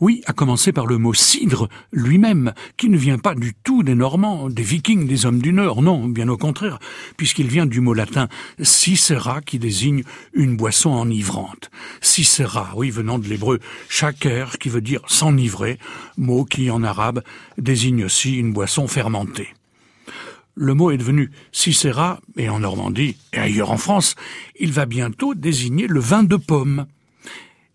Oui, à commencer par le mot cidre lui-même, qui ne vient pas du tout des Normands, des Vikings, des hommes du Nord, non, bien au contraire, puisqu'il vient du mot latin cicera, qui désigne une boisson enivrante. Cicera, oui, venant de l'hébreu shaker, qui veut dire s'enivrer, mot qui, en arabe, désigne aussi une boisson fermentée. Le mot est devenu cicera, et en Normandie, et ailleurs en France, il va bientôt désigner le vin de pomme.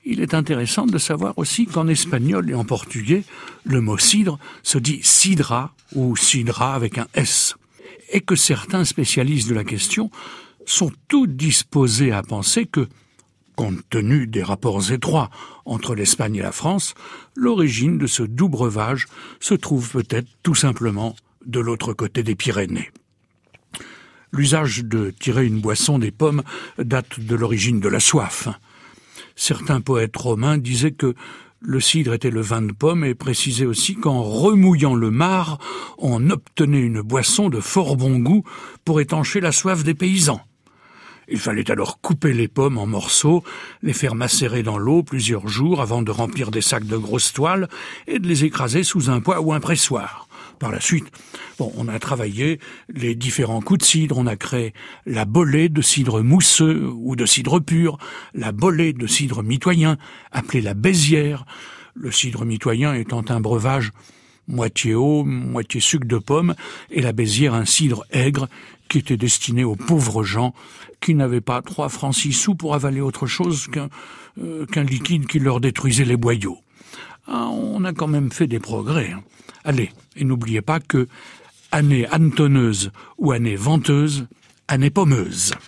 Il est intéressant de savoir aussi qu'en espagnol et en portugais, le mot cidre se dit cidra ou cidra avec un S, et que certains spécialistes de la question sont tout disposés à penser que, compte tenu des rapports étroits entre l'Espagne et la France, l'origine de ce doux breuvage se trouve peut-être tout simplement de l'autre côté des Pyrénées. L'usage de tirer une boisson des pommes date de l'origine de la soif. Certains poètes romains disaient que le cidre était le vin de pomme et précisaient aussi qu'en remouillant le mar, on obtenait une boisson de fort bon goût pour étancher la soif des paysans. Il fallait alors couper les pommes en morceaux, les faire macérer dans l'eau plusieurs jours avant de remplir des sacs de grosses toiles et de les écraser sous un poids ou un pressoir par la suite. On a travaillé les différents coups de cidre, on a créé la bolée de cidre mousseux ou de cidre pur, la bolée de cidre mitoyen, appelée la bézière, le cidre mitoyen étant un breuvage moitié eau, moitié sucre de pomme, et la bézière un cidre aigre qui était destiné aux pauvres gens qui n'avaient pas trois francs six sous pour avaler autre chose qu'un euh, liquide qui leur détruisait les boyaux. Ah, on a quand même fait des progrès. Hein. Allez, et n'oubliez pas que année antonneuse ou année venteuse, année pommeuse.